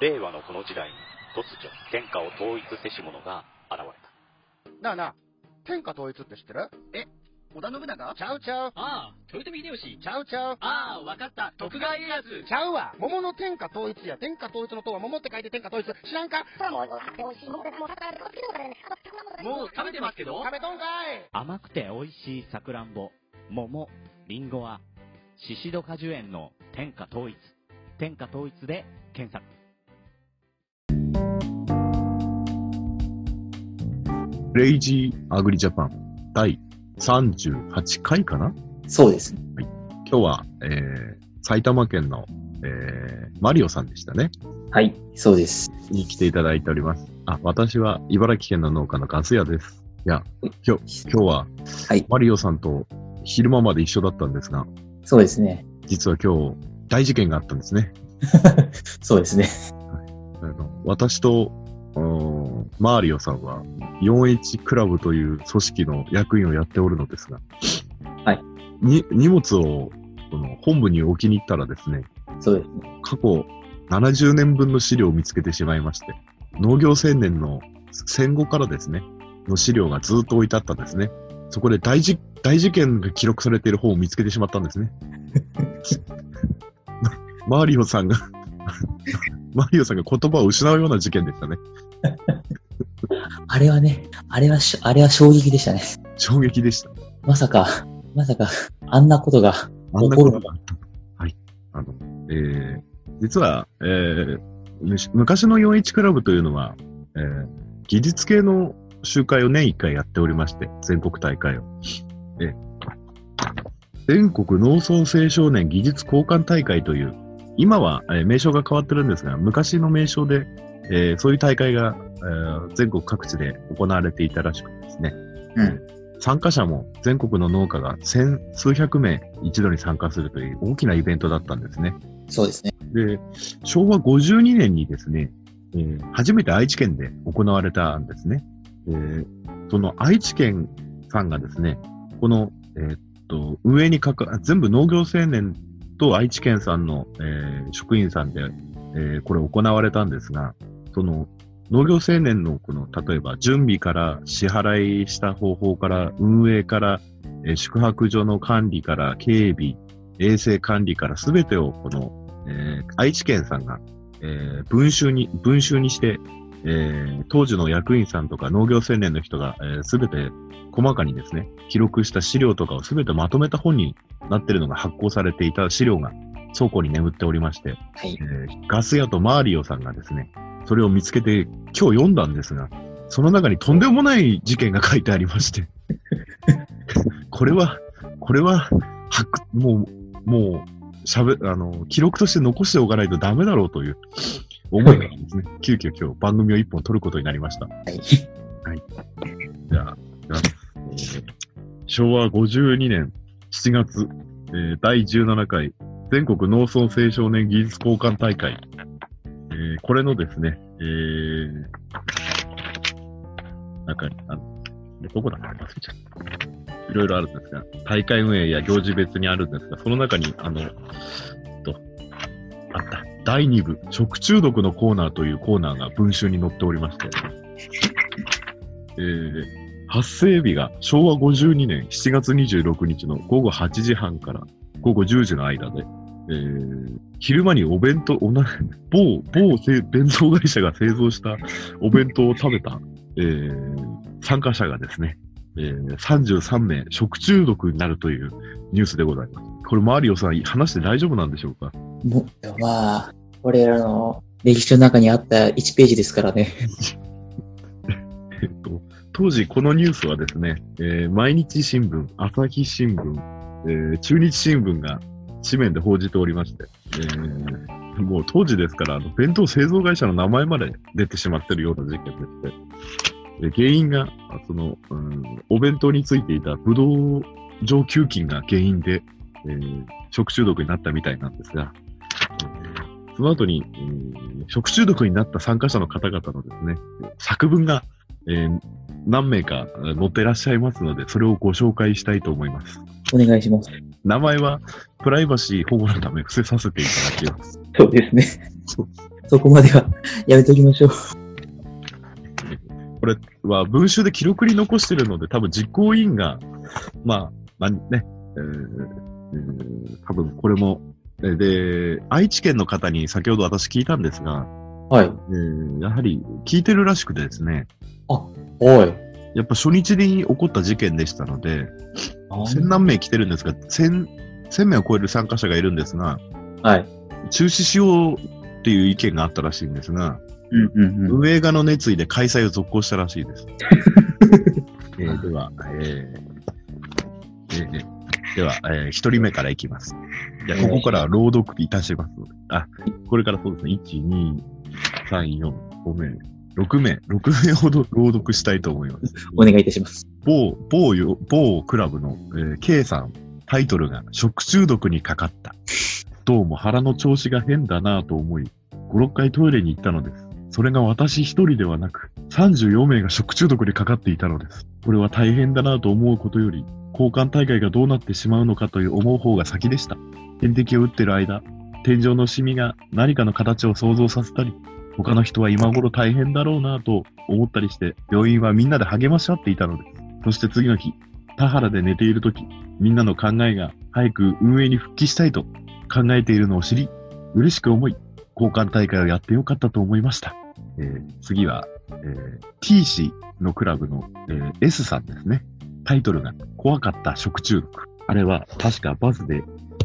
令和のこの時代に突如、天下を統一せし者が現れた。なあなあ、天下統一って知ってる？織田信長？ちゃうちゃう。ああ、豊臣秀吉。ちゃうちゃう。ああ、わかった。徳川家康。ちゃうわ。桃の天下統一や。天下統一の塔は桃って書いて天下統一。知らんか？もう食べてますけど？食べとんかい甘くて美味しいさくらんぼ、桃、りんごは、シシド果樹園の天下統一。天下統一で検索。レイジーアグリジャパン第38回かな？そうです。今日は、えー、埼玉県の、えー、マリオさんでしたね。はい、そうです。に来ていただいております。あ、私は茨城県の農家のガス屋です。いや、今日、今日は、はいマリオさんと昼間まで一緒だったんですが、そうですね。実は今日、大事件があったんですね。そうですね。あの私と、うんマーリオさんは 4H クラブという組織の役員をやっておるのですが、はい。に、荷物をこの本部に置きに行ったらですね、そうですね。過去70年分の資料を見つけてしまいまして、農業青年の戦後からですね、の資料がずっと置いてあったんですね。そこで大事、大事件が記録されている本を見つけてしまったんですね。マーリオさんがマーリオさんが言葉を失うような事件でしたね。あれはね、あれはし、あれは衝撃でしたね。衝撃でした。まさか、まさか、あんなことが起こることがあった。はい。あの、えー、実は、えー、昔の41クラブというのは、えー、技術系の集会を年1回やっておりまして、全国大会を。えー全国農村青少年技術交換大会という、今は、えー名称が変わってるんですが、昔の名称で、えーそういう大会が、えー全国各地で行われていたらしくてですね。うん。参加者も全国の農家が千数百名一度に参加するという大きなイベントだったんですね。そうですね。で、昭和52年にですね、えー初めて愛知県で行われたんですね。えーその愛知県さんがですね、この、えーっと、運営にかか、全部農業青年と愛知県さんの、えー職員さんで、えーこれ行われたんですが、その、農業青年のこの、例えば準備から支払いした方法から運営から、えー宿泊所の管理から警備、衛生管理からすべてをこの、えー愛知県さんが、えー文集に、文集にして、えー当時の役員さんとか農業青年の人がすべ、全て細かにですね、記録した資料とかをすべてまとめた本になっているのが発行されていた資料が倉庫に眠っておりまして、はいえ。ーガス屋とマーリオさんがですね、それを見つけて今日読んだんですが、その中にとんでもない事件が書いてありまして、これは、これは、はく、もう、もう、しゃべ、あの、記録として残しておかないとダメだろうという思いがですね、急遽今日番組を一本撮ることになりました。はい。じゃあ、じゃあえー昭和52年7月、えー第17回全国農村青少年技術交換大会、えーこれのですね、えー、なんか、あの、どこだか忘れちゃった。いろいろあるんですが、大会運営や行事別にあるんですが、その中に、あの、と、あった、第2部、食中毒のコーナーというコーナーが文集に載っておりまして、えー発生日が昭和52年7月26日の午後8時半から午後10時の間で、えー昼間にお弁当、おな 某、某製弁当会社が製造したお弁当を食べた、えー参加者がですね、えー33名食中毒になるというニュースでございます。これ、マリオさん、話して大丈夫なんでしょうか？もまあ、これらの歴史の中にあった1ページですからね。えっと、当時このニュースはですね、えー毎日新聞、朝日新聞、えー中日新聞が紙面で報じておりまして、えーもう当時ですから、あの弁当製造会社の名前まで出てしまってるような事件でして、え原因が、その、うん、お弁当についていたブドウ状球菌が原因で、えー食中毒になったみたいなんですが、えーその後に、えー食中毒になった参加者の方々のですね、作文がえー何名か載ってらっしゃいますので、それをご紹介したいと思います。お願いします。名前はプライバシー保護のため伏せさせていただきます。そうですね。そこまでは やめときましょう。これは文集で記録に残してるので、多分実行委員が、まあ、まあね、えーえー多分これも、えで、愛知県の方に先ほど私聞いたんですが、はい。えーやはり聞いてるらしくてですね、はい。やっぱ初日に起こった事件でしたので、千何名来てるんですが、千、千名を超える参加者がいるんですが、はい。中止しようっていう意見があったらしいんですが、うんうんうん。運営側の熱意で開催を続行したらしいです。えーでは、えーえーでは、えー一人目からいきます。じゃあ、ここからは朗読いたしますので。あ、これからそうですね。1、2、3、4、5名、6名、6名ほど朗読したいと思います。お願いいたします。某、某よ、某クラブの、えー K さん、タイトルが食中毒にかかった。どうも腹の調子が変だなぁと思い、5、6回トイレに行ったのです。それが私一人ではなく、34名が食中毒にかかっていたのです。これは大変だなぁと思うことより、交換大会がどうなってしまうのかという思う方が先でした。点滴を打ってる間、天井のシミが何かの形を想像させたり、他の人は今頃大変だろうなと思ったりして、病院はみんなで励まし合っていたのです。そして次の日、田原で寝ているとき、みんなの考えが早く運営に復帰したいと考えているのを知り、嬉しく思い、交換大会をやってよかったと思いました。えー次は、えー T 氏のクラブの、えー S さんですね。タイトルが怖かった食中毒。あれは確かバスで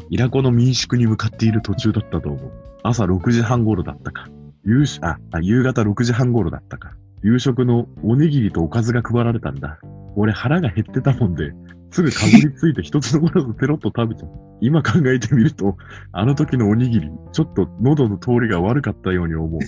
イラコの民宿に向かっている途中だったと思う。朝6時半頃だったか。夕しああ夕方6時半頃だったか。夕食のおにぎりとおかずが配られたんだ。俺腹が減ってたもんで、すぐかぶりついて一つ残らずペロッと食べちゃう。今考えてみると、あの時のおにぎり、ちょっと喉の通りが悪かったように思う。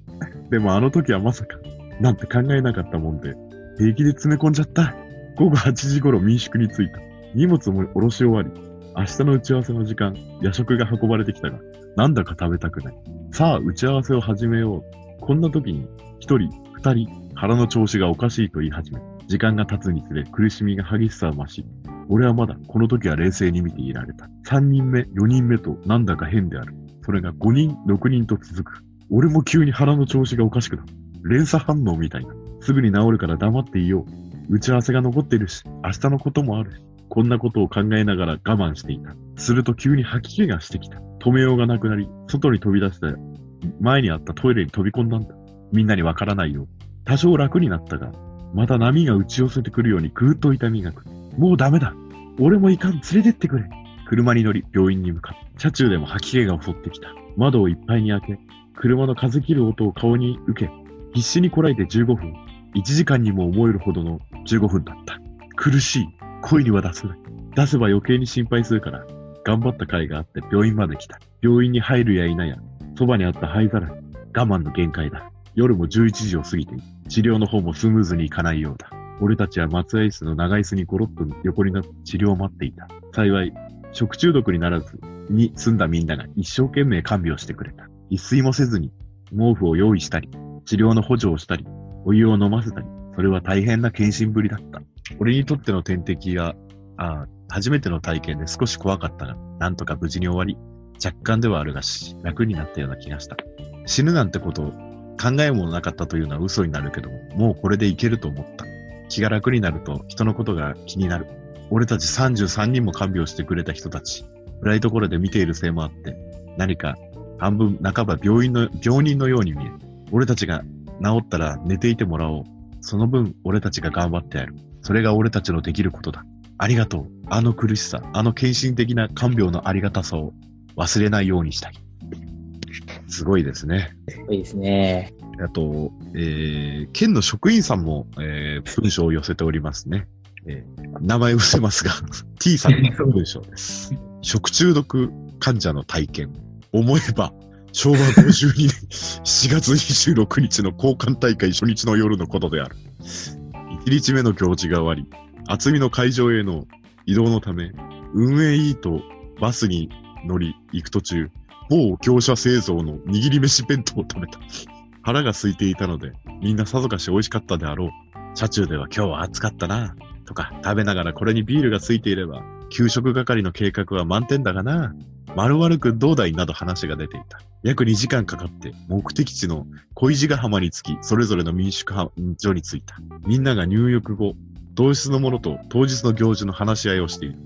でもあの時はまさか、なんて考えなかったもんで、平気で詰め込んじゃった。午後8時頃民宿に着いた。荷物も下ろし終わり、明日の打ち合わせの時間、夜食が運ばれてきたが、なんだか食べたくない。さあ、打ち合わせを始めよう。こんな時に、一人、二人、腹の調子がおかしいと言い始め、時間が経つにつれ苦しみが激しさを増し、俺はまだこの時は冷静に見ていられた。三人目、四人目となんだか変である。それが五人、六人と続く。俺も急に腹の調子がおかしくなる。連鎖反応みたいな。すぐに治るから黙っていよう。打ち合わせが残ってるし、明日のこともあるし。こんなことを考えながら我慢していた。すると急に吐き気がしてきた。止めようがなくなり、外に飛び出して、前にあったトイレに飛び込んだんだ。みんなにわからないよう。多少楽になったが、また波が打ち寄せてくるようにぐーっと痛みがくる。もうダメだ。俺もいかん、連れてってくれ。車に乗り、病院に向かった。車中でも吐き気が襲ってきた。窓をいっぱいに開け、車の風切る音を顔に受け、必死にこらえて15分。1時間にも思えるほどの15分だった。苦しい。声には出せない。出せば余計に心配するから、頑張った甲斐があって病院まで来た。病院に入るや否や、そばにあった灰皿に我慢の限界だ。夜も11時を過ぎて。治療の方もスムーズにいかないようだ。俺たちは松合室の長椅子にゴロッと横になって治療を待っていた。幸い、食中毒にならずに済んだみんなが一生懸命看病してくれた。一睡もせずに毛布を用意したり、治療の補助をしたり、お湯を飲ませたり、それは大変な献身ぶりだった。俺にとっての点滴が、あ初めての体験で少し怖かったが、なんとか無事に終わり、若干ではあるがし、楽になったような気がした。死ぬなんてこと考えもなかったというのは嘘になるけども、もうこれでいけると思った。気が楽になると人のことが気になる。俺たち33人も看病してくれた人たち、暗いところで見ているせいもあって、何か半分半ば病院の、病人のように見える。俺たちが治ったら寝ていてもらおう。その分俺たちが頑張ってやる。それが俺たちのできることだ。ありがとう。あの苦しさ、あの献身的な看病のありがたさを忘れないようにしたい。すごいですね。いいですね。あと、えー、県の職員さんも、えー、文章を寄せておりますね。えー名前伏せますが、T さんの文章です。食中毒患者の体験。思えば、昭和52年7月26日の交換大会初日の夜のことである。1日目の行事が終わり、厚みの会場への移動のため、運営いいとバスに乗り行く途中、某業者製造の握り飯弁当を食べた。腹が空いていたので、みんなさぞかし美味しかったであろう。車中では今日は暑かったな。とか、食べながらこれにビールがついていれば、給食係の計画は満点だがな。丸々くんどうだいなど話が出ていた。約2時間かかって目的地の小石ヶ浜に着き、それぞれの民宿所に着いた。みんなが入浴後、当日のものと当日の行事の話し合いをしている。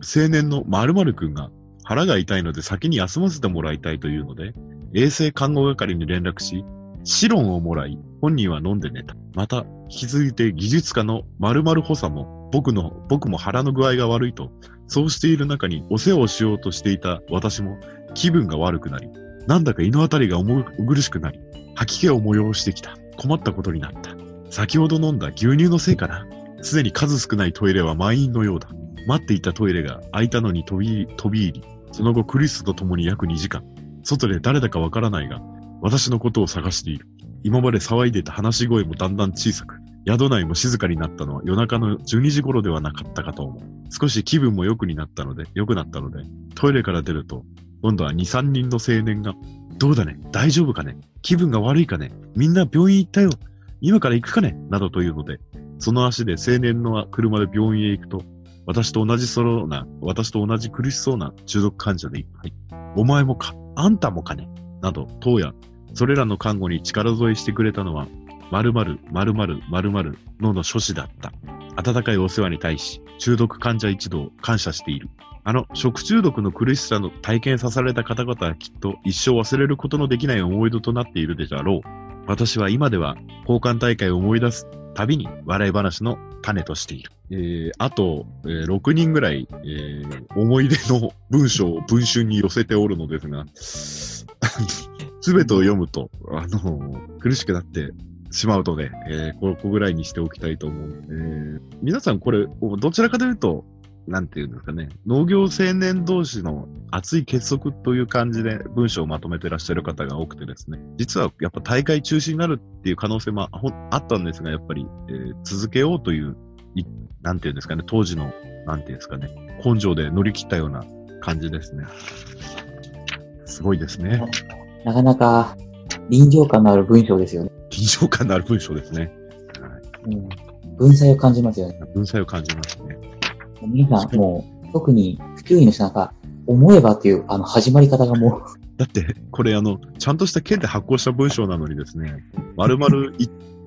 青年の〇〇くんが腹が痛いので先に休ませてもらいたいというので、衛生看護係に連絡し、シロンをもらい、本人は飲んで寝た。また、引き続いて技術家の〇〇補佐も、僕の、僕も腹の具合が悪いと、そうしている中にお世話をしようとしていた私も気分が悪くなり、なんだか胃のあたりが重苦しくなり、吐き気を催してきた。困ったことになった。先ほど飲んだ牛乳のせいかな。すでに数少ないトイレは満員のようだ。待っていたトイレが開いたのに飛び飛び入り、その後クリスと共に約2時間、外で誰だかわからないが、私のことを探している。今まで騒いでた話し声もだんだん小さく、宿内も静かになったのは夜中の12時頃ではなかったかと思う。少し気分も良くになったので、良くなったので、トイレから出ると、今度は2、3人の青年が、どうだね？大丈夫かね？気分が悪いかね？みんな病院行ったよ。今から行くかね？などというので、その足で青年の車で病院へ行くと、私と同じそうな、私と同じ苦しそうな中毒患者でいっぱい。お前もか、あんたもかね？など、当夜、それらの看護に力添えしてくれたのは、〇〇、〇〇、〇〇のの諸子だった。温かいお世話に対し、中毒患者一同感謝している。あの、食中毒の苦しさの体験さされた方々はきっと一生忘れることのできない思い出となっているであろう。私は今では交換大会を思い出すたびに笑い話の種としている。えー、あと、えー、6人ぐらい、えー、思い出の文章を文春に寄せておるのですが、すべてを読むと、あの、苦しくなってしまうとね、えー、ここぐらいにしておきたいと思う。えー、皆さんこれ、どちらかというと、なんていうんですかね、農業青年同士の熱い結束という感じで文章をまとめてらっしゃる方が多くてですね、実はやっぱ大会中止になるっていう可能性もあったんですが、やっぱり、えー、続けようという、なんていうんですかね、当時の、なんていうんですかね、根性で乗り切ったような感じですね。すごいですね。なかなか臨場感のある文章ですよね。臨場感のある文章ですね。はい、うん、文才を感じますよね。文才を感じますね。皆さん、もう、特に普及員の人なんか、思えばっていう、あの、始まり方がもう。だって、これあの、ちゃんとした県で発行した文章なのにですね、まるまる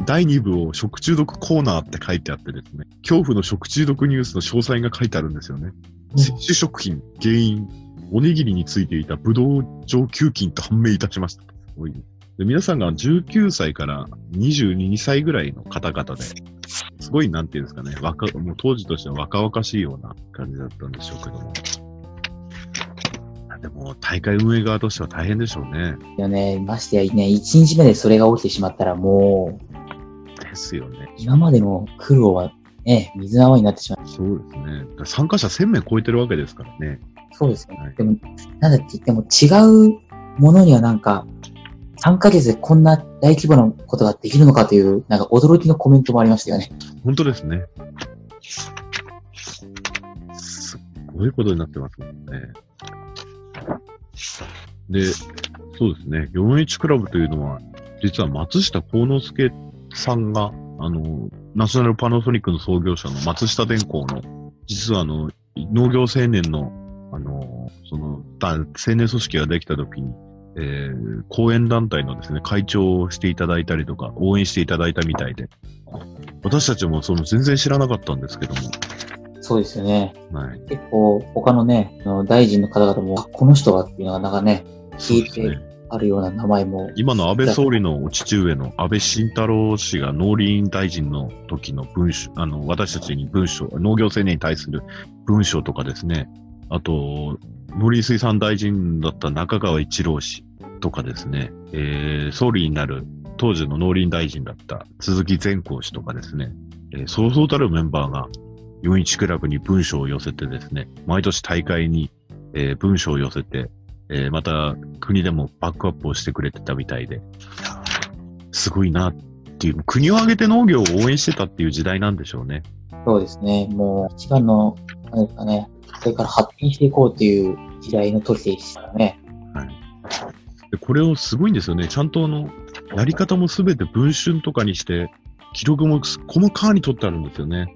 第2部を食中毒コーナーって書いてあってですね、恐怖の食中毒ニュースの詳細が書いてあるんですよね。摂取食品、原因、おにぎりについていたブドウ状球菌と判明いたしました。すごい、で皆さんが19歳から22歳ぐらいの方々で、すごい、なんていうんですかね、若、もう当時としては若々しいような感じだったんでしょうけども。でも、大会運営側としては大変でしょうね。いやね、ましてやね、1日目でそれが起きてしまったらもう、ですよね。今までの苦労はね、水の泡になってしまう。そうですね。参加者1000名超えてるわけですからね。そうですよね。はい、でも、なんだって言っても違うものにはなんか、3ヶ月でこんな大規模なことができるのかという、なんか驚きのコメントもありましたよね。本当ですね。すごいことになってますもんね。で、そうですね。41クラブというのは、実は松下幸之助さんが、あの、ナショナルパナソニックの創業者の松下電工の、実はあの、農業青年の、あの、その、青年組織ができた時に、えー、講演団体のですね、会長をしていただいたりとか、応援していただいたみたいで、私たちもその全然知らなかったんですけども。そうですよね。はい。結構、他のね、の大臣の方々も、この人はっていうのがなんかね、聞いてあるような名前も。今の安倍総理のお父上の安倍晋太郎氏が農林大臣の時の文書、あの、私たちに文書、農業青年に対する文書とかですね、あと、農林水産大臣だった中川一郎氏とかですね、えー、総理になる当時の農林大臣だった鈴木善光氏とかですね、えー、そうそうたるメンバーが41クラブに文書を寄せてですね、毎年大会に、えー、文書を寄せて、えー、また国でもバックアップをしてくれてたみたいで、すごいなっていう、国を挙げて農業を応援してたっていう時代なんでしょうね。そうですね。もう一番の、なんですかね、それから発展していこうっていう時代の時でしたね。はい。でこれをすごいんですよね。ちゃんとあの、やり方もすべて文春とかにして、記録も細かに取ってあるんですよね。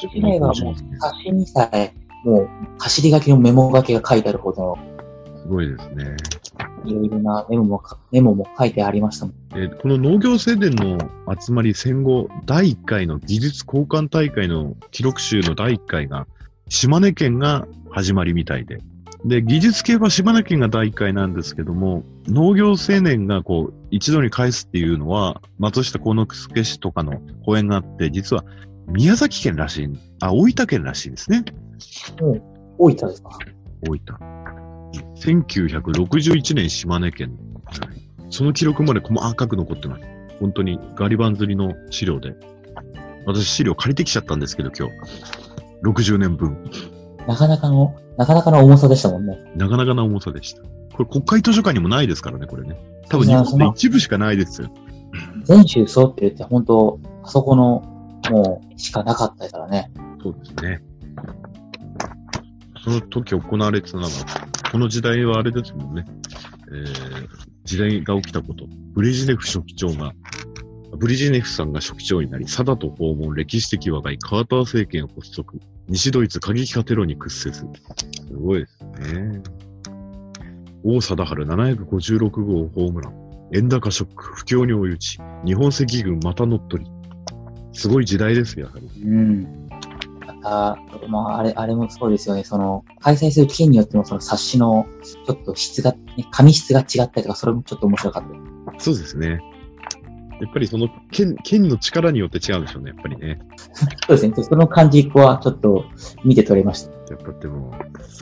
時代がもう、冊子にさえもう、走り書きのメモ書きが書いてあるほど、すごいですね。いろいろなメモもか、メモも書いてありましたもん。えーこの農業青年の集まり戦後第1回の技術交換大会の記録集の第1回が島根県が始まりみたいで。で、技術系は島根県が第1回なんですけども、農業青年がこう一度に返すっていうのは松下幸之助氏とかの講演があって、実は宮崎県らしい、あ、大分県らしいですね。大分ですか大分。1961年島根県。その記録まで細かく残ってます。本当にガリバン釣りの資料で。私資料借りてきちゃったんですけど今日。60年分。なかなかの、なかなかの重さでしたもんね。なかなかな重さでした。これ国会図書館にもないですからね、これね。多分日本で一部しかないですよ。全州揃ってるって本当、あそこの、もう、しかなかったからね。そうですね。その時行われてたのが、この時代はあれですもんね。えー、時代が起きたこと。ブレジネフ書記長が、ブレジネフさんが書記長になり、サダと訪問、歴史的話題、カーター政権発足、西ドイツ過激化テロに屈折。すごいですね。王貞治756号ホームラン。円高ショック、不況に追い打ち、日本赤軍また乗っ取り。すごい時代ですよ、やはり。うん。また、まあ、あれ、あれもそうですよね。その、開催する県によってもその冊子の、ちょっと質が、ね、紙質が違ったりとか、それもちょっと面白かった。そうですね。やっぱりその県、県の力によって違うんでしょうね、やっぱりね。そうですね。その感じはちょっと見て取れましやっぱでも、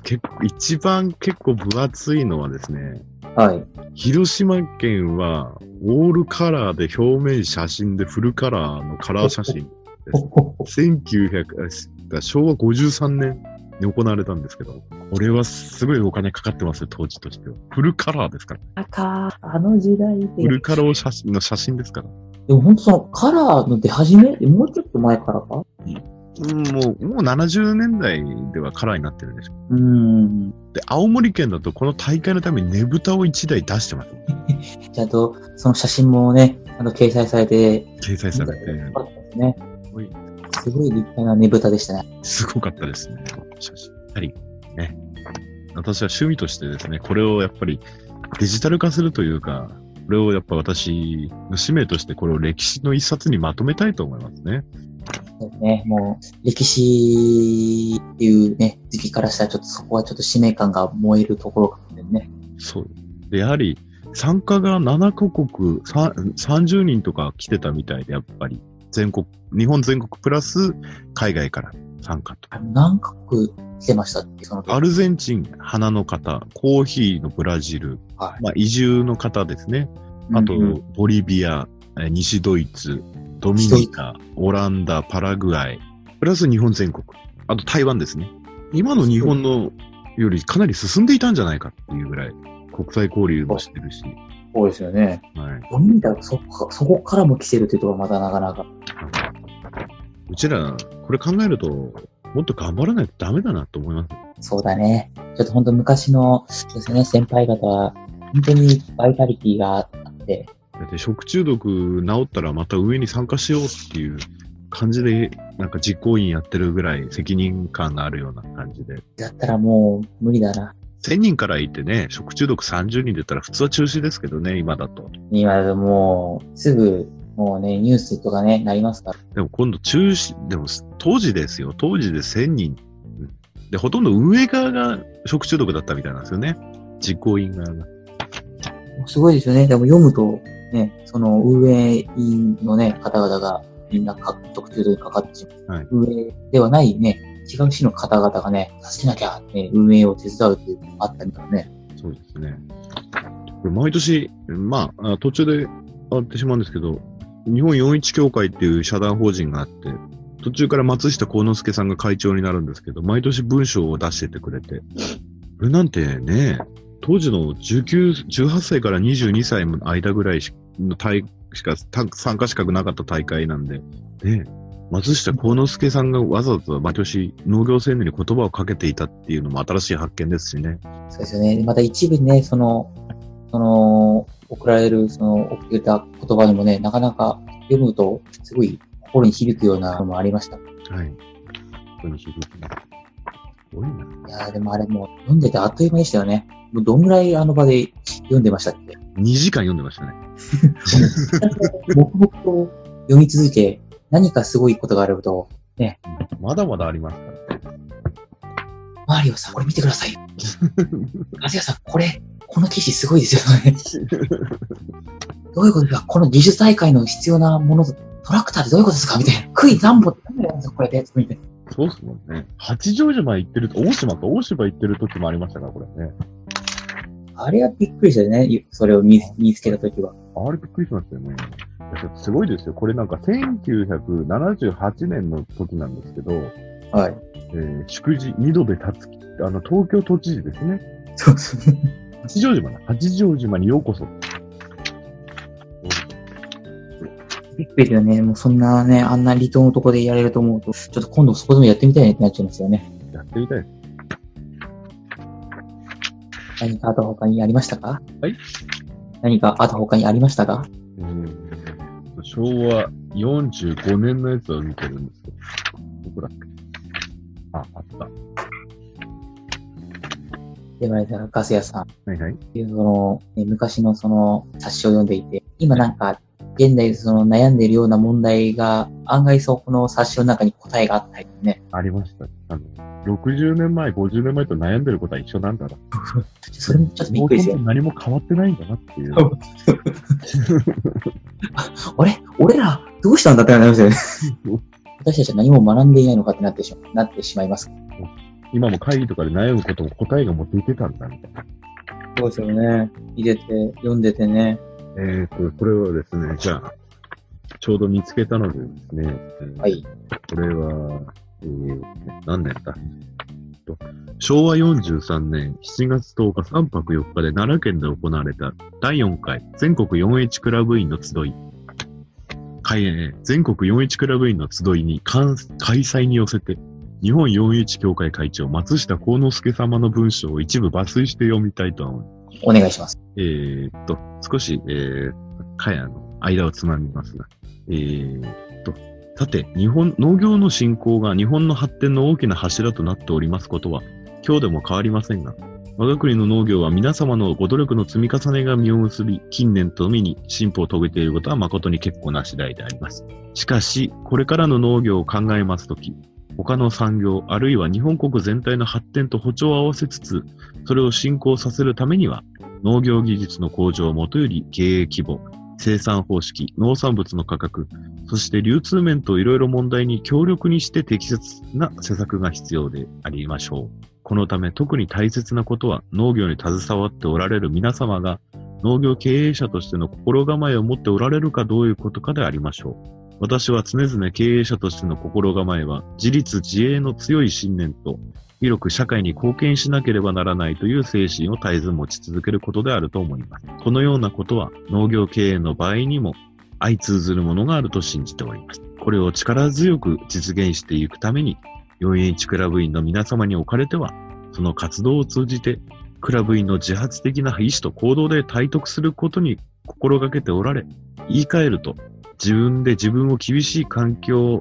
結構、一番結構分厚いのはですね、た。はい。広島県は、オールカラーで表面写真でフルカラーのカラー写真。1900、あ昭和53年に行われたんですけど、これはすごいお金かかってますよ、当時としては。フルカラーですから。赤、あの時代でフ。ルカラー写真の写真ですから。でも本当そのカラーの出始めもうちょっと前からか？うん、もう、もう70年代ではカラーになってるでしょ。うーん。で、青森県だとこの大会のためにねぶたを1台出してます。ちゃんと、その写真もね、あの、掲載されて、掲載されて。ね。すごい立派なねぶたでしたね。すごかったですね。写真。やはり、ね。私は趣味としてですね、これをやっぱりデジタル化するというか、これをやっぱ私の使命としてこれを歴史の一冊にまとめたいと思いますね。そうね。もう、歴史っていうね、時期からしたらちょっとそこはちょっと使命感が燃えるところかもね。そう。で、やはり参加が7カ国さ30人とか来てたみたいで、やっぱり全国、日本全国プラス海外から参加と。何カ国来てましたっけ？その時アルゼンチン、花の方、コーヒーのブラジル、はいまあ移住の方ですね。あと、うんうんボリビア、えー西ドイツ、ドミニカ、オランダ、パラグアイ、プラス日本全国。あと台湾ですね。今の日本のよりかなり進んでいたんじゃないかっていうぐらい、国際交流もしてるし。そうですよね。はい。ドミニカそこそこからも来てるっていうところがまたなかなか。うちら、これ考えると、もっと頑張らないとダメだなと思います。そうだね。ちょっと本当昔の、ですね、先輩方は、本当にバイタリティがあって、だって食中毒治ったらまた上に参加しようっていう感じで、なんか実行委員やってるぐらい責任感があるような感じで。だったらもう無理だな。1000人からいてね、食中毒30人出たら普通は中止ですけどね、今だと。今もう、すぐ、もうね、ニュースとかね、なりますから。でも今度中止、でも当時ですよ、当時で1000人。で、ほとんど運営側が食中毒だったみたいなんですよね。実行委員側が。すごいですよね。でも読むと、ね、その運営委員のね、方々がみんなか特中毒にかかってしまう。はい運営ではないね、違う市の方々がね、助けなきゃ、ね、運営を手伝うっていうのがあったりとかね。そうですね。これ毎年、まあ、途中で終わってしまうんですけど、日本41協会っていう社団法人があって、途中から松下幸之助さんが会長になるんですけど、毎年文章を出しててくれて、これなんてね、当時の19、18歳から22歳の間ぐらいの大しか参加資格なかった大会なんで、ね、松下幸之助さんがわざわざ毎年農業青年に言葉をかけていたっていうのも新しい発見ですしね。そうですよね。でまた一部ね、その、その、送られる、その、送ってた言葉にもね、なかなか読むと、すごい心に響くようなのもありました。はい。本当に響くなごいな。いやーでもあれもう読んでてあっという間でしたよね。もうどんぐらいあの場で読んでましたっけ？2時間読んでましたね。黙々と読み続け、何かすごいことがあると、まだまだありますから。マリオさん、これ見てください。アジアさん、これ、この記事すごいですよね。どういうことですか？この技術大会の必要なもの、トラクターってどういうことですか？みたいな。クイ何本って何なんですか？これでみたいな。そうっすもんね。八丈島行ってると、大島か、大島行ってる時もありましたから、これね。あれはびっくりしたよね。それを見見つけたときは。あれびっくりしましたよね。すごいですよ。これなんか1978年の時なんですけど、はい。えー祝辞、二度で立つき、あの、東京都知事ですね。そうそう。八丈島な。八丈島にようこそ。びっくりだよね。もうそんなね、あんな離島のとこでやれると思うと、ちょっと今度そこでもやってみたいねってなっちゃいますよね。やってみたいです。何かあと他にありましたか？はい何かあと他にありましたか？えー昭和45年のやつを見てるんですけど、どこだっけあ、あった。でもあれだガス屋さん。はいはい。その、ね、昔のその冊子を読んでいて、今なんか、現代でその悩んでいるような問題が、案外そこの冊子の中に答えがあったりね。ありました。あの、60年前、50年前と悩んでることは一緒なんだな。それもちょっとびっくりですよ。何も変わってないんだなっていう。あれ？俺ら、どうしたんだってなりますよね。私たちは何も学んでいないのかってなってしまなってしまいます。今も会議とかで悩むことも答えがもう出てたんだみたいな。そうですよね。見てて、読んでてね。えーと、これはですね、じゃあ、ちょうど見つけたのでですね、えーはい。これは、えー、何年だと昭和43年7月10日3泊4日で奈良県で行われた第4回全国 4H クラブ員の集い。開演全国 4H クラブ員の集いに開開催に寄せて、日本 4H 協会会長松下幸之助様の文章を一部抜粋して読みたいと思います。お願いします。えーっと、少し、えー、かやの間をつまみますが、えーさて、日本、農業の振興が日本の発展の大きな柱となっておりますことは、今日でも変わりませんが、我が国の農業は皆様のご努力の積み重ねが実を結び、近年とみに進歩を遂げていることは誠に結構な次第であります。しかし、これからの農業を考えますとき、他の産業、あるいは日本国全体の発展と歩調を合わせつつ、それを進行させるためには、農業技術の向上をもとより経営規模、生産方式、農産物の価格、そして流通面といろいろ問題に強力にして適切な施策が必要でありましょう。このため特に大切なことは農業に携わっておられる皆様が農業経営者としての心構えを持っておられるかどういうことかでありましょう。私は常々経営者としての心構えは自立自衛の強い信念と広く社会に貢献しなければならないという精神を絶えず持ち続けることであると思います。このようなことは農業経営の場合にも相通ずるものがあると信じております。これを力強く実現していくために 4H クラブ員の皆様におかれては、その活動を通じてクラブ員の自発的な意思と行動で体得することに心がけておられ、言い換えると自分で自分を厳しい環境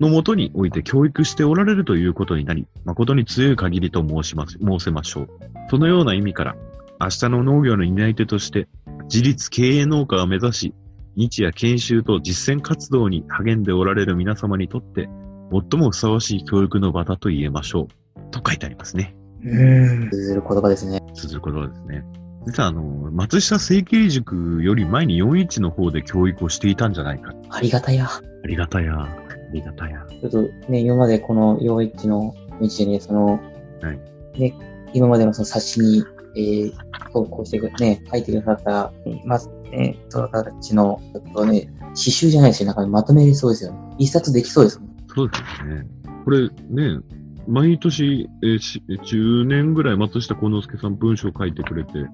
のもとにおいて教育しておられるということになり、誠に強い限りと申します、申せましょう。そのような意味から、明日の農業の担い手として、自立経営農家を目指し、日夜研修と実践活動に励んでおられる皆様にとって、最もふさわしい教育の場だと言えましょう。と書いてありますね。うん。通ずる言葉ですね。綴ることはですね。実はあの、松下成形塾より前に41の方で教育をしていたんじゃないか。ありがたや。ありがたや。ありがたや。ちょっとね、今までこの陽一の道でね、その、はいね、今までのその冊子に、えー、投稿してくね、書いてくださった、まず、ね、その方たちの、ちょっとね、刺繍じゃないですよ。なんかまとめれそうですよね。一冊できそうですもん。そうですよね。これね、毎年、えーし10年ぐらい松下幸之助さん文章書いてくれて、ね、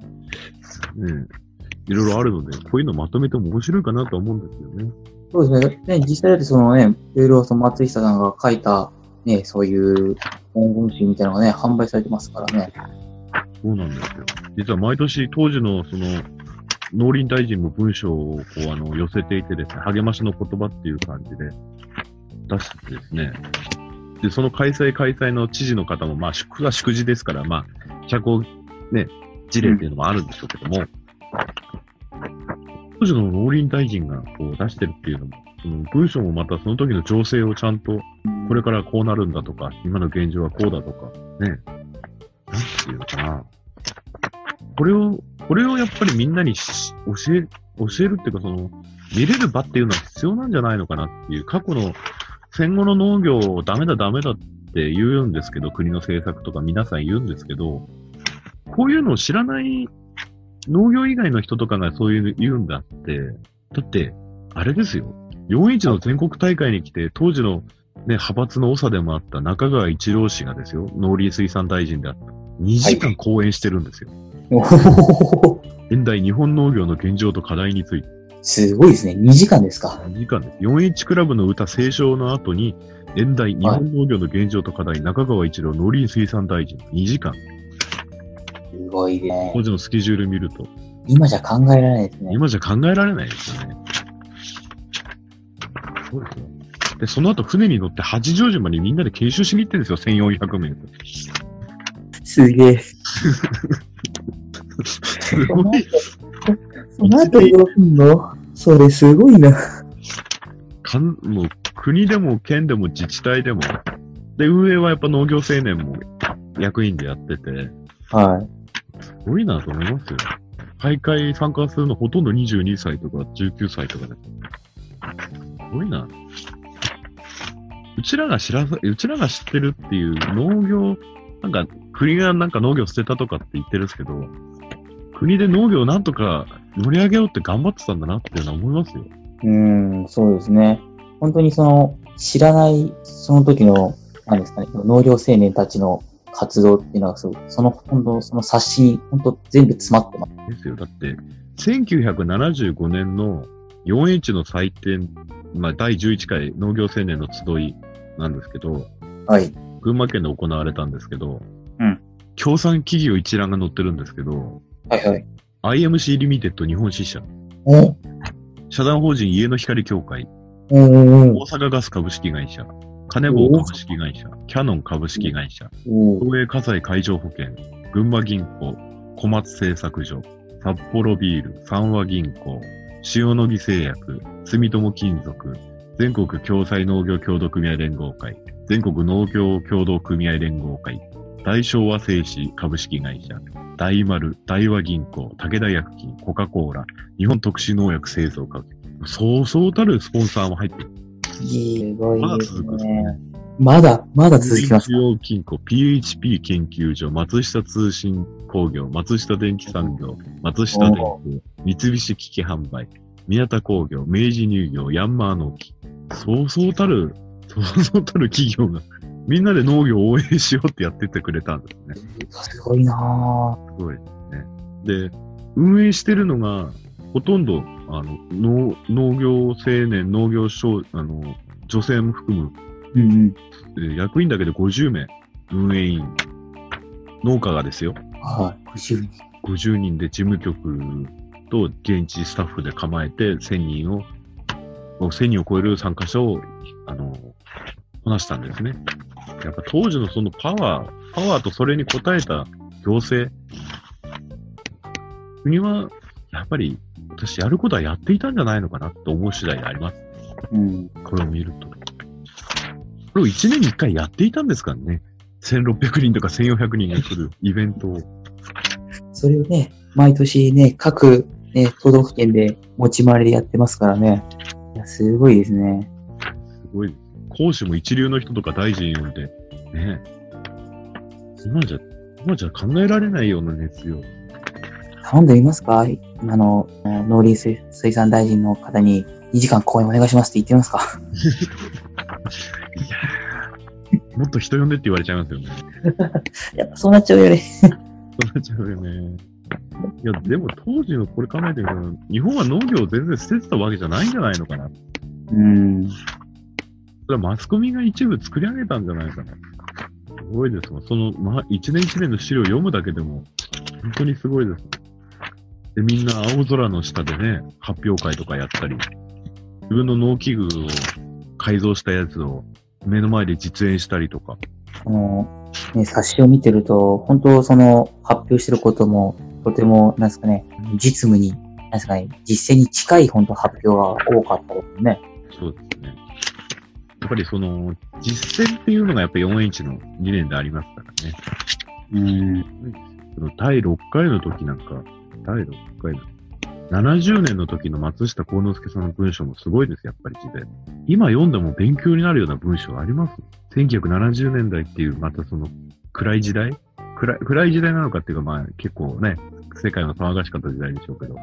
いろいろあるので、こういうのまとめても面白いかなと思うんですよね。そうですね。ね、実際だってそのね、いろいろその松下さんが書いた、ね、そういう文言集みたいなのがね、販売されてますからね。そうなんですよ。実は毎年当時のその、農林大臣も文章をこうあの寄せていてですね、励ましの言葉っていう感じで出してですね、で、その開催開催の知事の方も、まあ、祝が祝辞ですから、まあ、社交、ね、事例っていうのもあるんでしょうけども、当時の農林大臣がこう出してるっていうのも、その文章もまたその時の情勢をちゃんと、これからこうなるんだとか、今の現状はこうだとか、ね、なんていうのかな。これを、これをやっぱりみんなに教え、教えるっていうか、その、見れる場っていうのは必要なんじゃないのかなっていう、過去の戦後の農業をダメだダメだって言うんですけど、国の政策とか皆さん言うんですけど、こういうのを知らない農業以外の人とかがそういうの言うんだって、だって、あれですよ。41の全国大会に来て、当時のね、派閥の長でもあった中川一郎氏がですよ、農林水産大臣であった。2時間講演してるんですよ。おー現代日本農業の現状と課題について。すごいですね。2時間ですか。2時間です。41クラブの歌斉唱の後に、現代日本農業の現状と課題、中川一郎農林水産大臣。2時間。すごいね。当時のスケジュール見ると、今じゃ考えられないですね。今じゃ考えられないですよね。そうですよ。で、その後船に乗って八丈島にみんなで研修しに行ってるんですよ、1400名。すげえ。すごい。その後動くの？それすごいな。かんもう国でも県でも自治体でも。で、運営はやっぱ農業青年も役員でやってて、はい。すごいなと思いますよ。大会参加するのほとんど22歳とか19歳とかです。ごいな。うちらが知らず、うちらが知ってるっていう農業、なんか国がなんか農業捨てたとかって言ってるんですけど、国で農業なんとか盛り上げようって頑張ってたんだなっていうのは思いますよ。うーん、そうですね。本当にその、知らない、その時の、なんですかね、農業青年たちの活動っていうのは、そうその、その冊子に、本当全部詰まってます。ですよ。だって、1975年の 4H の祭典、まあ、第11回農業青年の集いなんですけど、はい。群馬県で行われたんですけど、うん協賛企業一覧が載ってるんですけど、はいはい。IMC リミテッド日本支社、お社団法人家の光協会、おー大阪ガス株式会社、カネボウ株式会社、キャノン株式会社、東映火災海上保険、群馬銀行、小松製作所、札幌ビール、三和銀行、塩野義製薬、住友金属、全国共済農業協同組合連合会、全国農業協同組合連合会、大昭和製紙株式会社、大丸、大和銀行、武田薬品、コカ・コーラ、日本特殊農薬製造科そうそうたるスポンサーも入ってる。すごいですまだ続くね。まだ、まだ続きます中。央金庫、PHP 研究所、松下通信工業、松下電機産業、松下電工、三菱機器販売、宮田工業、明治乳業、ヤンマー農機。そうそうたる、そうそうたる企業が、みんなで農業を応援しようってやっててくれたんですね。すごいなぁ。すごいですね。で、運営してるのが、ほとんど、あの、農農業青年、農業少、あの、女性も含むうんうん。えー役員だけで50名、運営員、農家がですよ、はい。50人。50人で事務局と現地スタッフで構えて1000人を、もう1000人を超える参加者を、あの、こなしたんですね。やっぱ当時のそのパワー、パワーとそれに応えた行政、国は、やっぱり、私やることはやっていたんじゃないのかなと思う次第であります。うん。これを見ると。これを1年に1回やっていたんですからね。1600人とか1400人が来るイベントを。それをね、毎年ね、各、ね、都道府県で持ち回りでやってますからね。いや、すごいですね。すごい。講師も一流の人とか大臣呼んで、ね。今じゃ、今じゃ考えられないような熱量。頼んでみますか？今のえー農林水水産大臣の方に2時間講演お願いしますって言ってみますか？もっと人呼んでって言われちゃいますよね。やっぱそうなっちゃうよね。そうなっちゃうよね。いや、でも当時のこれ考えてみたら、日本は農業を全然捨ててたわけじゃないんじゃないのかな。うん。それはマスコミが一部作り上げたんじゃないかな。すごいですわ。その、ま、一年一年の資料を読むだけでも、本当にすごいです。で、みんな青空の下でね、発表会とかやったり、自分の農機具を改造したやつを目の前で実演したりとか。この、ね、冊子を見てると、本当その発表してることも、とても、なんですかね、実務に、なんですかね、実践に近い本当発表が多かったですね。そうですね。やっぱりその、実践っていうのがやっぱり 4H の理念でありますからね。うん。その第6回の時なんか、第6回の、70年の時の松下幸之助さんの文章もすごいです、やっぱり字で。今読んでも勉強になるような文章あります ?1970 年代っていう、またその、暗い時代？暗い暗い時代なのかっていうか、まあ結構ね、世界の騒がしかった時代でしょうけど、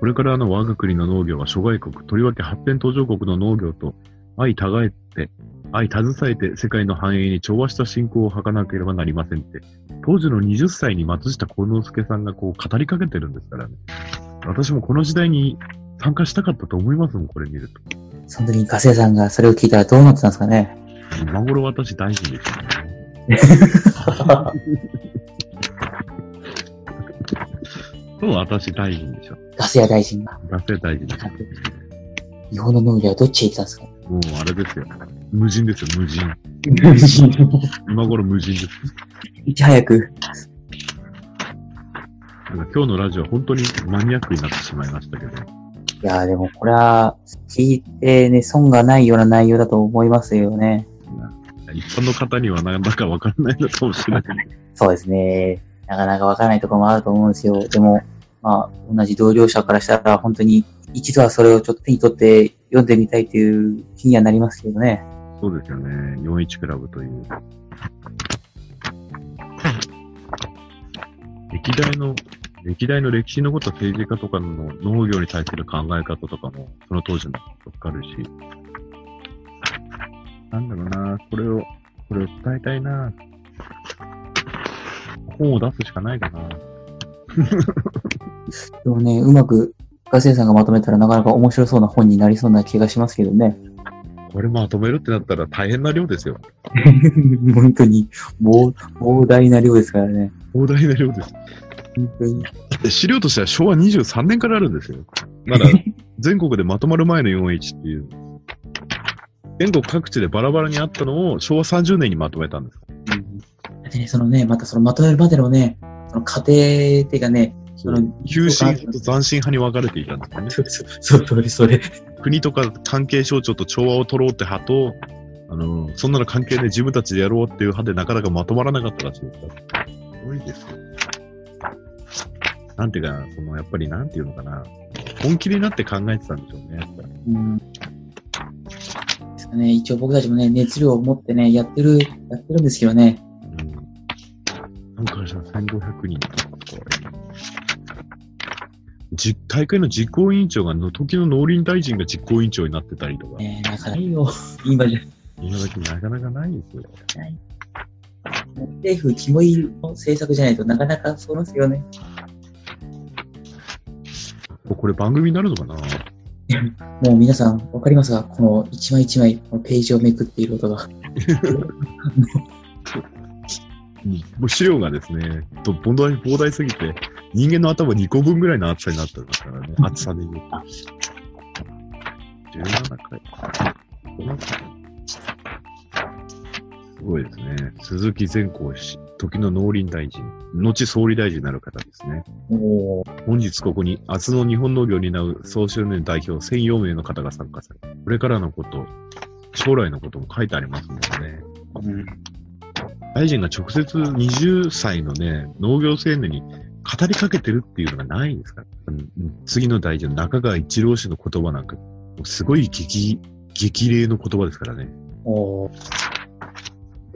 これからの我が国の農業は諸外国、とりわけ発展途上国の農業と相互えて、相携えて世界の繁栄に調和した信仰を図らなければなりませんって、当時の20歳に松下幸之助さんがこう語りかけてるんですからね。私もこの時代に参加したかったと思いますもん、これ見ると。その時にガセさんがそれを聞いたらどうなってたんですかね。今頃私大臣ですよね。そう、私大臣でしょ。ガセ屋大臣が。ガセ大臣ですよ。日本の農業はどっちへ行ってたんですかもうあれですよ。無人ですよ、無人。今頃無人です。いち早く。なんか今日のラジオは本当にマニアックになってしまいましたけど。いやーでもこれは、聞いてね、損がないような内容だと思いますよね。一般の方にはなんだかわからないのかもしれない。そうですね。なかなかわからないところもあると思うんですよ。でも、まあ、同じ同僚者からしたら、本当に一度はそれをちょっと手に取って読んでみたいという気にはなりますけどね。そうですよね。41クラブという。歴代の、歴代の歴史のこと、政治家とかの農業に対する考え方とかも、その当時のわかるし。なんだろうな、これを、これを伝えたいな。本を出すしかないかな。でもね、うまくガセさんがまとめたらなかなか面白そうな本になりそうな気がしますけどね。これまとめるってなったら大変な量ですよ。本当に膨、膨大な量ですからね。膨大な量です。本当に。で資料としては昭和23年からあるんですよ。まだ 全国でまとまる前の 4H っていう。全国各地でバラバラにあったのを昭和30年にまとめたんです。でね、そのね、またそのまとめるまでのね、その過程っていうかね、その、急進派と斬新派に分かれていたんですよね。そうそう、それ、それ。国とか関係省庁と調和を取ろうって派と、あの、そんなの関係で自分たちでやろうっていう派でなかなかまとまらなかったらしいですから。すごいですよ。なんていうか、その、やっぱりなんていうのかな。本気になって考えてたんでしょうね、やっぱり。うん。ですかね、一応僕たちもね、熱量を持ってね、やってる、やってるんですけどね。うん。なんかじゃあ1500人とか、これ。じ大会の実行委員長がの時の農林大臣が実行委員長になってたりとか、ねなかなかいいよ。今じゃ。今時なかなかないですよ。政府肝入りの政策じゃないとなかなかそうなんですよね。これ番組になるのかな？もう皆さんわかりますかこの一枚一枚、このページをめくっている音が。もう資料がですね、と膨大膨大すぎて、人間の頭2個分ぐらいの厚さになってますからね、厚さで言うと。17回。すごいですね。鈴木善光氏、時の農林大臣、後総理大臣になる方ですね。お本日ここに、明日の日本農業を担う総集年代表1004名の方が参加され、これからのこと、将来のことも書いてありますのでね。うん。大臣が直接20歳のね、農業青年に語りかけてるっていうのがないんですか？ら。うん次の大臣の中川一郎氏の言葉なんか、すごい激、激励の言葉ですからね。お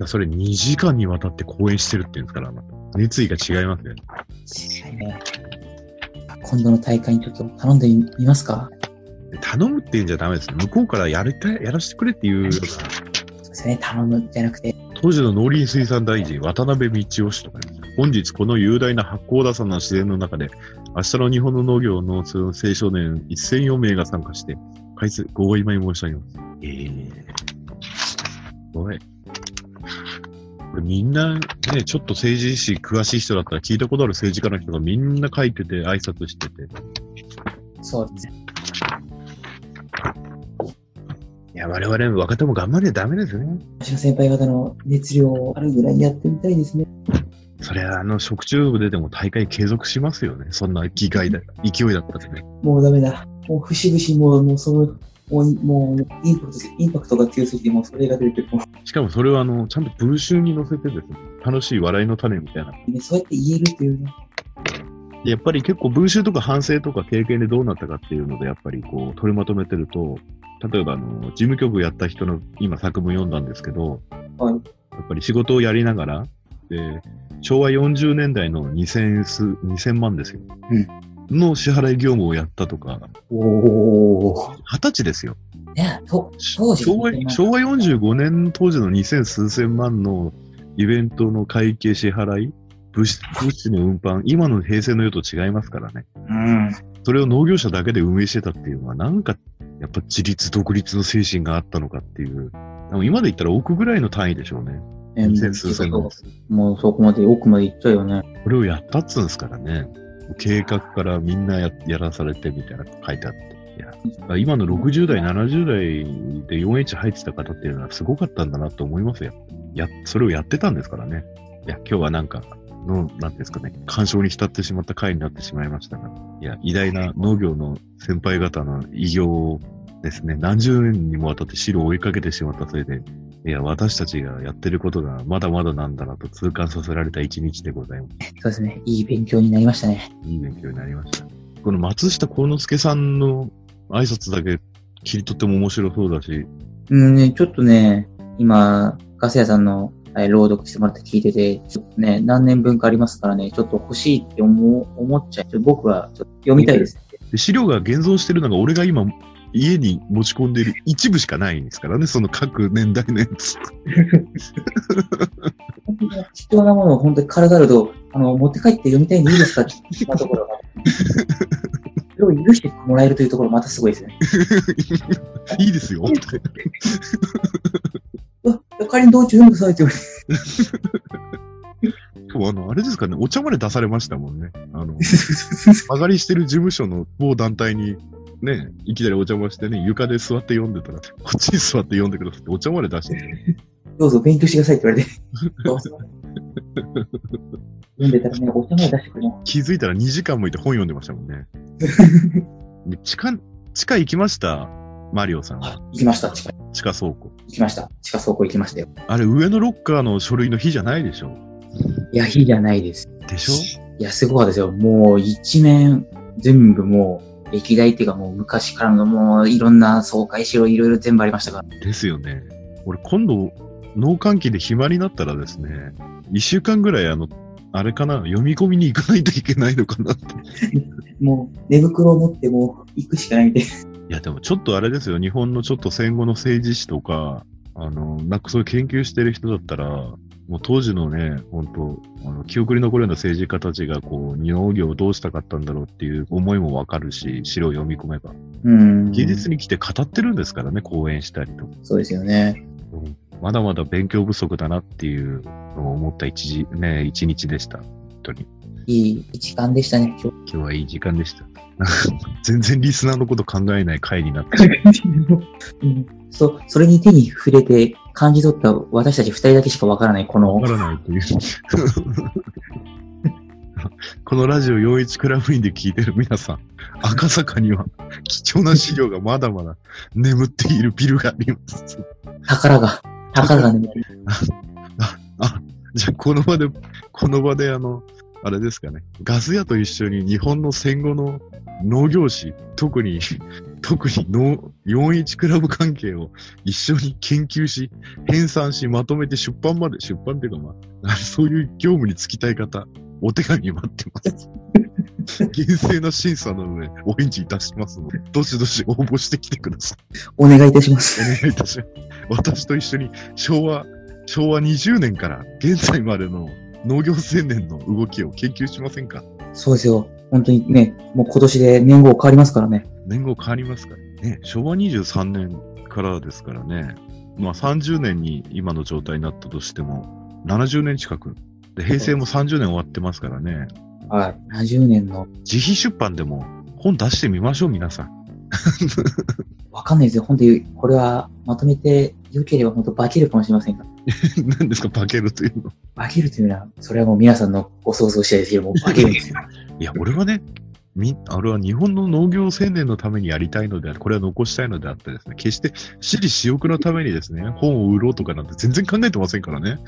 それ2時間にわたって講演してるっていうんですから、また熱意が違いますね。確かにね。今度の大会にちょっと頼んでみますか？で頼むっていうんじゃダメです。向こうからやりたい、やらせてくれっていうような、そうですね、頼むじゃなくて。当時の農林水産大臣、渡辺道夫氏とかね、本日この雄大な八甲田山の自然の中で、明日の日本の農業のその青少年1004名が参加して、開催ごお祝い申し上げます。ええー。ごい。これみんな、ね、ちょっと政治史詳しい人だったら聞いたことある政治家の人がみんな書いてて、挨拶してて。そうですね。いや、我々若手も頑張んないとダメですね。私の先輩方の熱量あるぐらいやってみたいですね。それは、あの、食中部ででも大会継続しますよね。そんな気概だ、勢いだったらね。もうダメだ。もう節々もう、もうその、もう、もうインパクト、インパクトが強すぎて、もうそれが出てもしかもそれは、あの、ちゃんと文集に載せてですね、楽しい笑いの種みたいな。う、ね、そうやって言えるっていうね。やっぱり結構文集とか反省とか経験でどうなったかっていうので、やっぱりこう、取りまとめてると、例えばあの、事務局やった人の今作文読んだんですけど、はい。やっぱり仕事をやりながら、で、昭和40年代の2000数、2000万ですよ。の支払い業務をやったとか、おー。二十歳ですよ。ねと、当時昭和昭和45年当時の2000数千万のイベントの会計支払い、物資物資の運搬、今の平成の世と違いますからね。うん。それを農業者だけで運営してたっていうのは、なんか、やっぱ自立独立の精神があったのかっていう。今で言ったら億ぐらいの単位でしょうね。え2000数千万。もうそこまで奥まで行っちゃうよね。これをやったっつうんですからね。計画からみんなややらされてみたいな書いてあって。いや今の60代、70代で 4H 入ってた方っていうのはすごかったんだなと思いますよ。や、それをやってたんですからね。いや、今日はなんか、の、なんですかね、干渉に浸ってしまった回になってしまいましたが、いや、偉大な農業の先輩方の偉業をですね、何十年にもわたって白を追いかけてしまったせいで、いや、私たちがやってることがまだまだなんだなと痛感させられた一日でございます。そうですね。いい勉強になりましたね。いい勉強になりました。この松下幸之助さんの挨拶だけ切り取っても面白そうだし、うんね、ちょっとね、今、ガス屋さんのえー朗読してもらって聞いてて、ちょっとね、何年分かありますからね、ちょっと欲しいって思う思っちゃう。僕はちょっと読みたいです。で資料が現像してるのが俺が今家に持ち込んでいる一部しかないんですからね、その各年代のやつ。貴重なものを本当に軽々と、あの、持って帰って読みたいんでいいですかって聞いたところが、それを許してもらえるというところまたすごいですね。いいですよ。仮に道中読んでくだされて。しかもあの、あれですかね、お茶まで出されましたもんね。あの、上がりしてる事務所の某団体に、ね、いきなりお邪魔してね、床で座って読んでたら、こっちに座って読んでくださいってお茶まで出して、どうぞ勉強してくださいって言われて。読んでたらね、お茶まで出してくれよ。気づいたら2時間もいて本読んでましたもんね。で地下、地下行きました？マリオさんは。行きました、地下。地下倉庫。行きました。地下倉庫行きましたよ。あれ、上のロッカーの書類の日じゃないでしょ？いや、火じゃないです。でしょ？いや、すごかったですよ。もう一面、全部もう、歴代っていうかもう昔からのもういろんな総会しろいろいろ全部ありましたから。ですよね。俺、今度、農閑期で暇になったらですね、1週間ぐらい、あの、あれかな、読み込みに行かないといけないのかなって。もう寝袋を持ってもう行くしかないみたいな。いや、でもちょっとあれですよ、日本のちょっと戦後の政治史とか、あの、なんかそういう研究してる人だったら、もう当時のね、本当あの、記憶に残るような政治家たちが、こう、農業をどうしたかったんだろうっていう思いもわかるし、資料を読み込めば。うん。技術に来て語ってるんですからね、講演したりとか。そうですよね。うんまだまだ勉強不足だなっていうのを思った一時、ね、一日でした。本当に。いい時間でしたね、今今日はいい時間でした。全然リスナーのこと考えない回になってしまう。日。うんそう、それに手に触れて感じ取った私たち二人だけしかわからないこのわ、からないという。このラジオ41クラブインで聞いてる皆さん、赤坂には貴重な資料がまだまだ眠っているビルがあります。宝が、宝がね、あ、じゃあこの場で、この場であの、あれですかね、ガス屋と一緒に日本の戦後の農業史、特に、特に農、41クラブ関係を一緒に研究し、編纂し、まとめて出版まで、出版っていうかまあ、そういう業務に就きたい方、お手紙待ってます。厳正な審査の上、お返事いたしますので、どしどし応募してきてください。お願いいたします。お願いいたします。私と一緒に昭和、昭和20年から現在までの農業青年の動きを研究しませんか？そうですよ。本当にね、もう今年で年号変わりますからね。年号変わりますからね。昭和23年からですからね。まあ30年に今の状態になったとしても、70年近く。で、平成も30年終わってますからね。はい。70年の。自費出版でも本出してみましょう、皆さん。わかんないですよ。本当に、これはまとめて良ければ本当化けるかもしれませんが。何ですか、化けるというの。化けるというのは、それはもう皆さんのご想像次第ですけども、化けるんですよ。いや、俺はね、み、あれは日本の農業青年のためにやりたいのであこれは残したいのであってですね、決して私利私欲のためにですね、本を売ろうとかなんて全然考えてませんからね。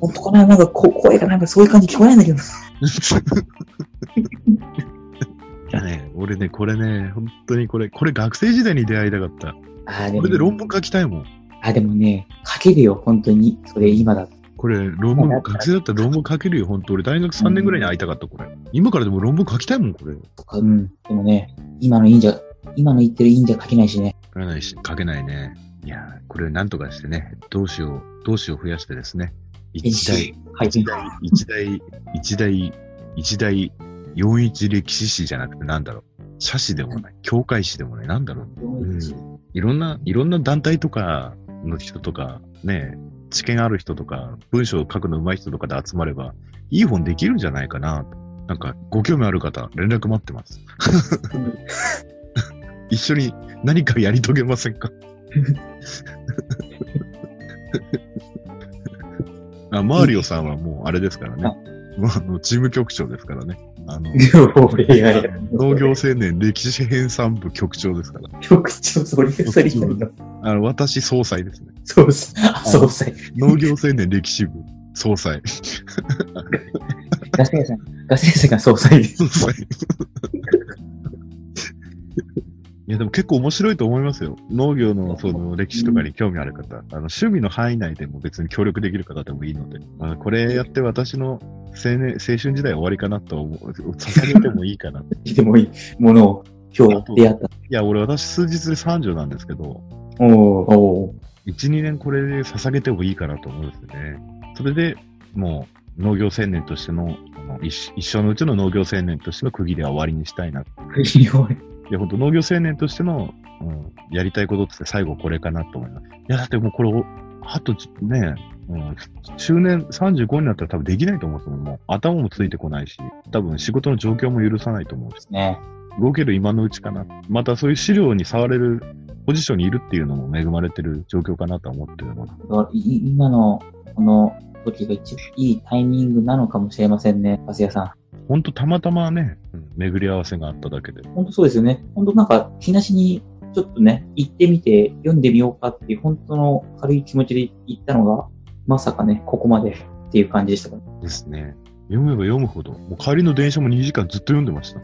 本当かな？なんかこ声がなんかそういう感じ聞こえないんだけど。いやね、俺ね、これね、本当にこれ、これ学生時代に出会いたかった。ああ、でもこれで論文書きたいもん。あ、でもね、書けるよ、本当に。それ今だと。これ、論文、学生だったら論文書けるよ、本当俺大学3年ぐらいに会いたかった、これ。今からでも論文書きたいもん、これ。うん。でもね、今のいいんじゃ、今の言ってるいいんじゃ書けないしね。書けないし、書けないね。いやー、これなんとかしてね、同志を、同志を増やしてですね、一台、はい。一台、一台、一台、一台、41歴史史じゃなくてなんだろう。社史でもない、教会史でもない、なんだろう。うんいろんな、いろんな団体とかの人とか、ね、知見ある人とか、文章を書くの上手い人とかで集まれば、いい本できるんじゃないかな。なんか、ご興味ある方、連絡待ってます。一緒に何かやり遂げませんか？あマーリオさんはもうあれですからね。もうあのチーム局長ですからね。あの、農業青年歴史編纂部局長ですから。局長、それ、それ。あの、私総裁ですね。そうっす。あ、そうっす。農業青年歴史部総裁。ガセ屋さん、ガセ屋さんが総裁です。総裁。いや、でも結構面白いと思いますよ。農業のその歴史とかに興味ある方、あの趣味の範囲内でも別に協力できる方でもいいので、まあ、これやって私の青年、青春時代終わりかなと思う、捧げてもいいかな。いでもいいものを今日出会った。や、俺私数日で30なんですけど、おーおー1、2年これで捧げてもいいかなと思うんですよね。それでもう農業青年としての、一一生のうちの農業青年としての区切りは終わりにしたいな。いいよいや、本当農業青年としての、うん、やりたいことって最後これかなと思います。いや、だってもうこれ、あとちね、うん、中年35になったら多分できないと思うんですもん。もう頭もついてこないし、多分仕事の状況も許さないと思うし、ね。動ける今のうちかな。またそういう資料に触れるポジションにいるっていうのも恵まれてる状況かなとは思ってるので。い今の、この時が一番いいタイミングなのかもしれませんね、ガセ屋さん。本当たまたまね、うん巡り合わせがあっただけで。本当そうですよね。本当なんか、日なしにちょっとね、行ってみて、読んでみようかっていう、本当の軽い気持ちで行ったのが、まさかね、ここまでっていう感じでしたから。ですね。読めば読むほど、もう帰りの電車も2時間ずっと読んでました。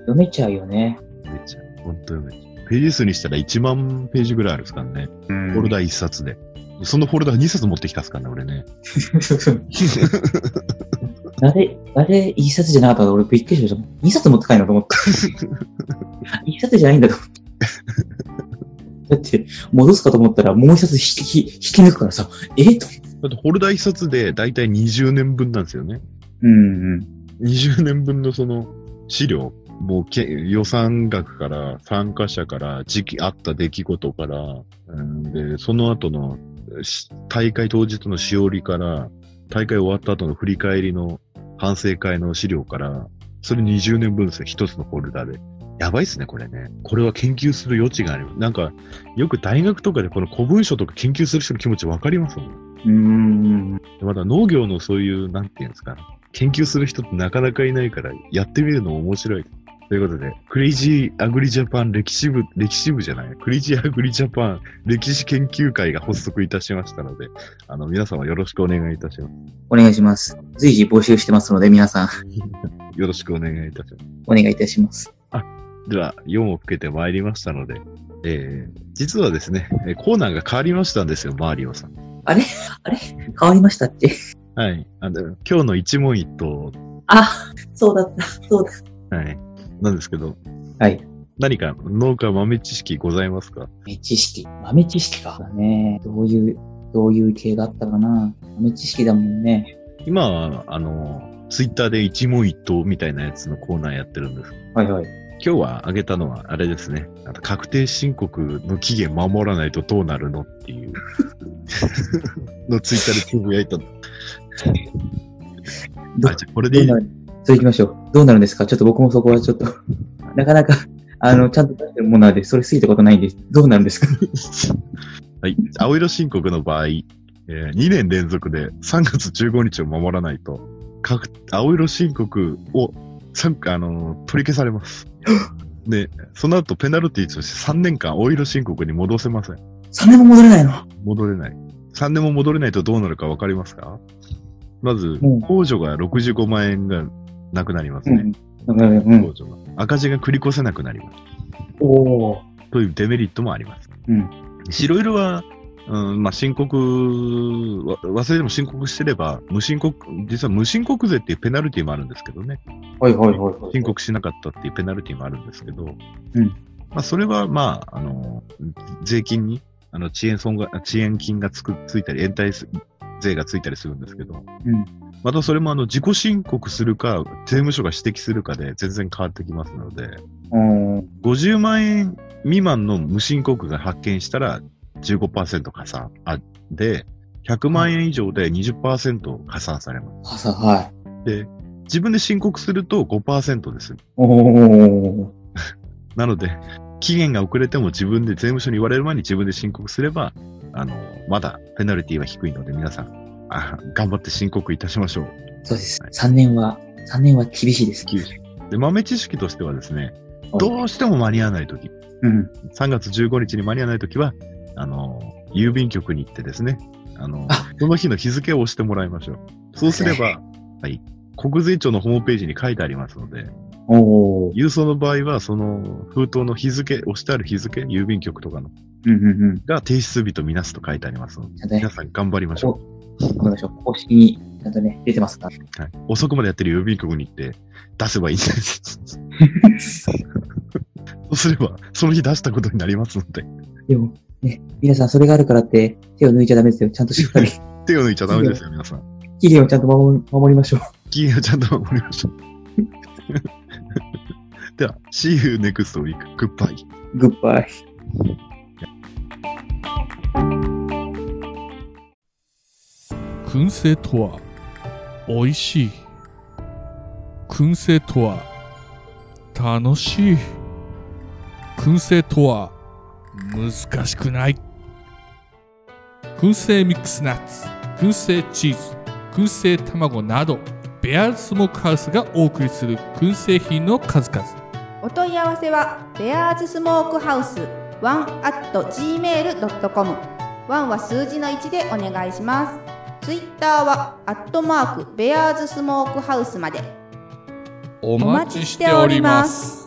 読めちゃうよね。めっちゃ、本当読めちゃう。ページ数にしたら1万ページぐらいあるですからね。フォルダ1冊で。そのフォルダ2冊持ってきたっすからね、俺ね。なぜ、なぜ一冊じゃなかったの？俺びっくりしました。二冊持って帰るのと思った。一冊じゃないんだと思って。だって、戻すかと思ったらもう一冊引き、引き抜くからさ、え？と。だってフォルダ1冊でだいたい20年分なんですよね。うんうん。20年分のその資料、もうけ予算額から参加者から時期あった出来事から、うん、で、その後のし大会当日のしおりから、大会終わった後の振り返りの反省会の資料から、それ20年分ですよ、一つのフォルダで。やばいっすね、これね。これは研究する余地がある。なんか、よく大学とかでこの古文書とか研究する人の気持ちわかりますもん。うーん。まだ農業のそういう、なんていうんですか、研究する人ってなかなかいないから、やってみるの面白い。ということで、クレイジーアグリジャパン歴史部、歴史部じゃない、クレイジーアグリジャパン歴史研究会が発足いたしましたので、あの、皆様よろしくお願いいたします。お願いします。随時募集してますので、皆さん、よろしくお願いいたします。お願いいたします。では、4を吹けてまいりましたので、えー、実はですね、えーコーナーが変わりましたんですよ、マーリオさん。あれ？あれ？変わりましたっけ？はい。あの今日の一問一答、あ、そうだった。そうだ。はい。なんですけど、はい。何か農家豆知識ございますか？豆知識。豆知識か。だね。どういう、どういう系があったかな。豆知識だもんね。今は、あの、ツイッターで一問一答みたいなやつのコーナーやってるんです。はいはい。今日はあげたのは、あれですね。確定申告の期限守らないとどうなるのっていう のツイッターでつぶやいたの。どあ、じゃあこれでいいそう行きましょう。どうなるんですか？ちょっと僕もそこはちょっと、なかなか、あの、ちゃんと出してるものなんで、それ過ぎたことないんで、どうなんですか？はい。青色申告の場合、えー2年連続で3月15日を守らないと、各青色申告をあのー取り消されます。で、その後ペナルティとして3年間青色申告に戻せません。?3 年も戻れないの？戻れない。3年も戻れないとどうなるかわかりますか？まずうん、控除が65万円がなくなりますね。うん。うん。赤字が繰り越せなくなります。おー。というデメリットもあります。うん。白色は、うん、まあ、申告、わ忘れても申告してれば、無申告、実は無申告税っていうペナルティもあるんですけどね。はいはいはいはい。申告しなかったっていうペナルティもあるんですけど、うんまあ、それは、まあ、あの、税金に、あの、遅延損が、遅延金がつく、ついたり、延滞す税がついたりするんですけど、うんまたそれも、あの、自己申告するか、税務署が指摘するかで全然変わってきますので、うん。50万円未満の無申告が発見したら15%加算。あ、で、100万円以上で20%加算されまはさ、はい。す。で、自分で申告すると5%です。なので、期限が遅れても自分で税務署に言われる前に自分で申告すれば、あの、まだペナルティは低いので皆さん、あ頑張って申告いたしましょう。そうです。3年は、3年は厳しいです。で、豆知識としてはですね、どうしても間に合わないとき、うん。3月15日に間に合わないときは、あの、郵便局に行ってですね、あのあ、その日の日付を押してもらいましょう。そうすれば、はい、国税庁のホームページに書いてありますので。郵送の場合は、その封筒の日付、押してある日付、郵便局とかの、うんうんうん。が提出日とみなすと書いてありますので、ね皆、さん頑張りましょ頑張りましょう。公式に、ちゃんとね、出てますか。はい、遅くまでやってる郵便局に行って、出せばいいんです。そうすれば、その日出したことになりますので、でも、ね、皆さんそれがあるからって手を抜いちゃダメですよ。ちゃんとしっかり、手を抜いちゃダメですよ、皆さん。期限をちゃんと守り守りましょう。期限をちゃんと守りましょう。では、See you next week. Goodbye. グッバイ。燻製とは美味しい燻製とは楽しい燻製とは難しくない燻製ミックスナッツ燻製チーズ燻製卵などベアーズスモークハウスがお送りする燻製品の数々お問い合わせはベアーズスモークハウス1 at gmail.com 1は数字の1でお願いします。ツイッターはアットマークベアーズスモークハウスまで。お待ちしております。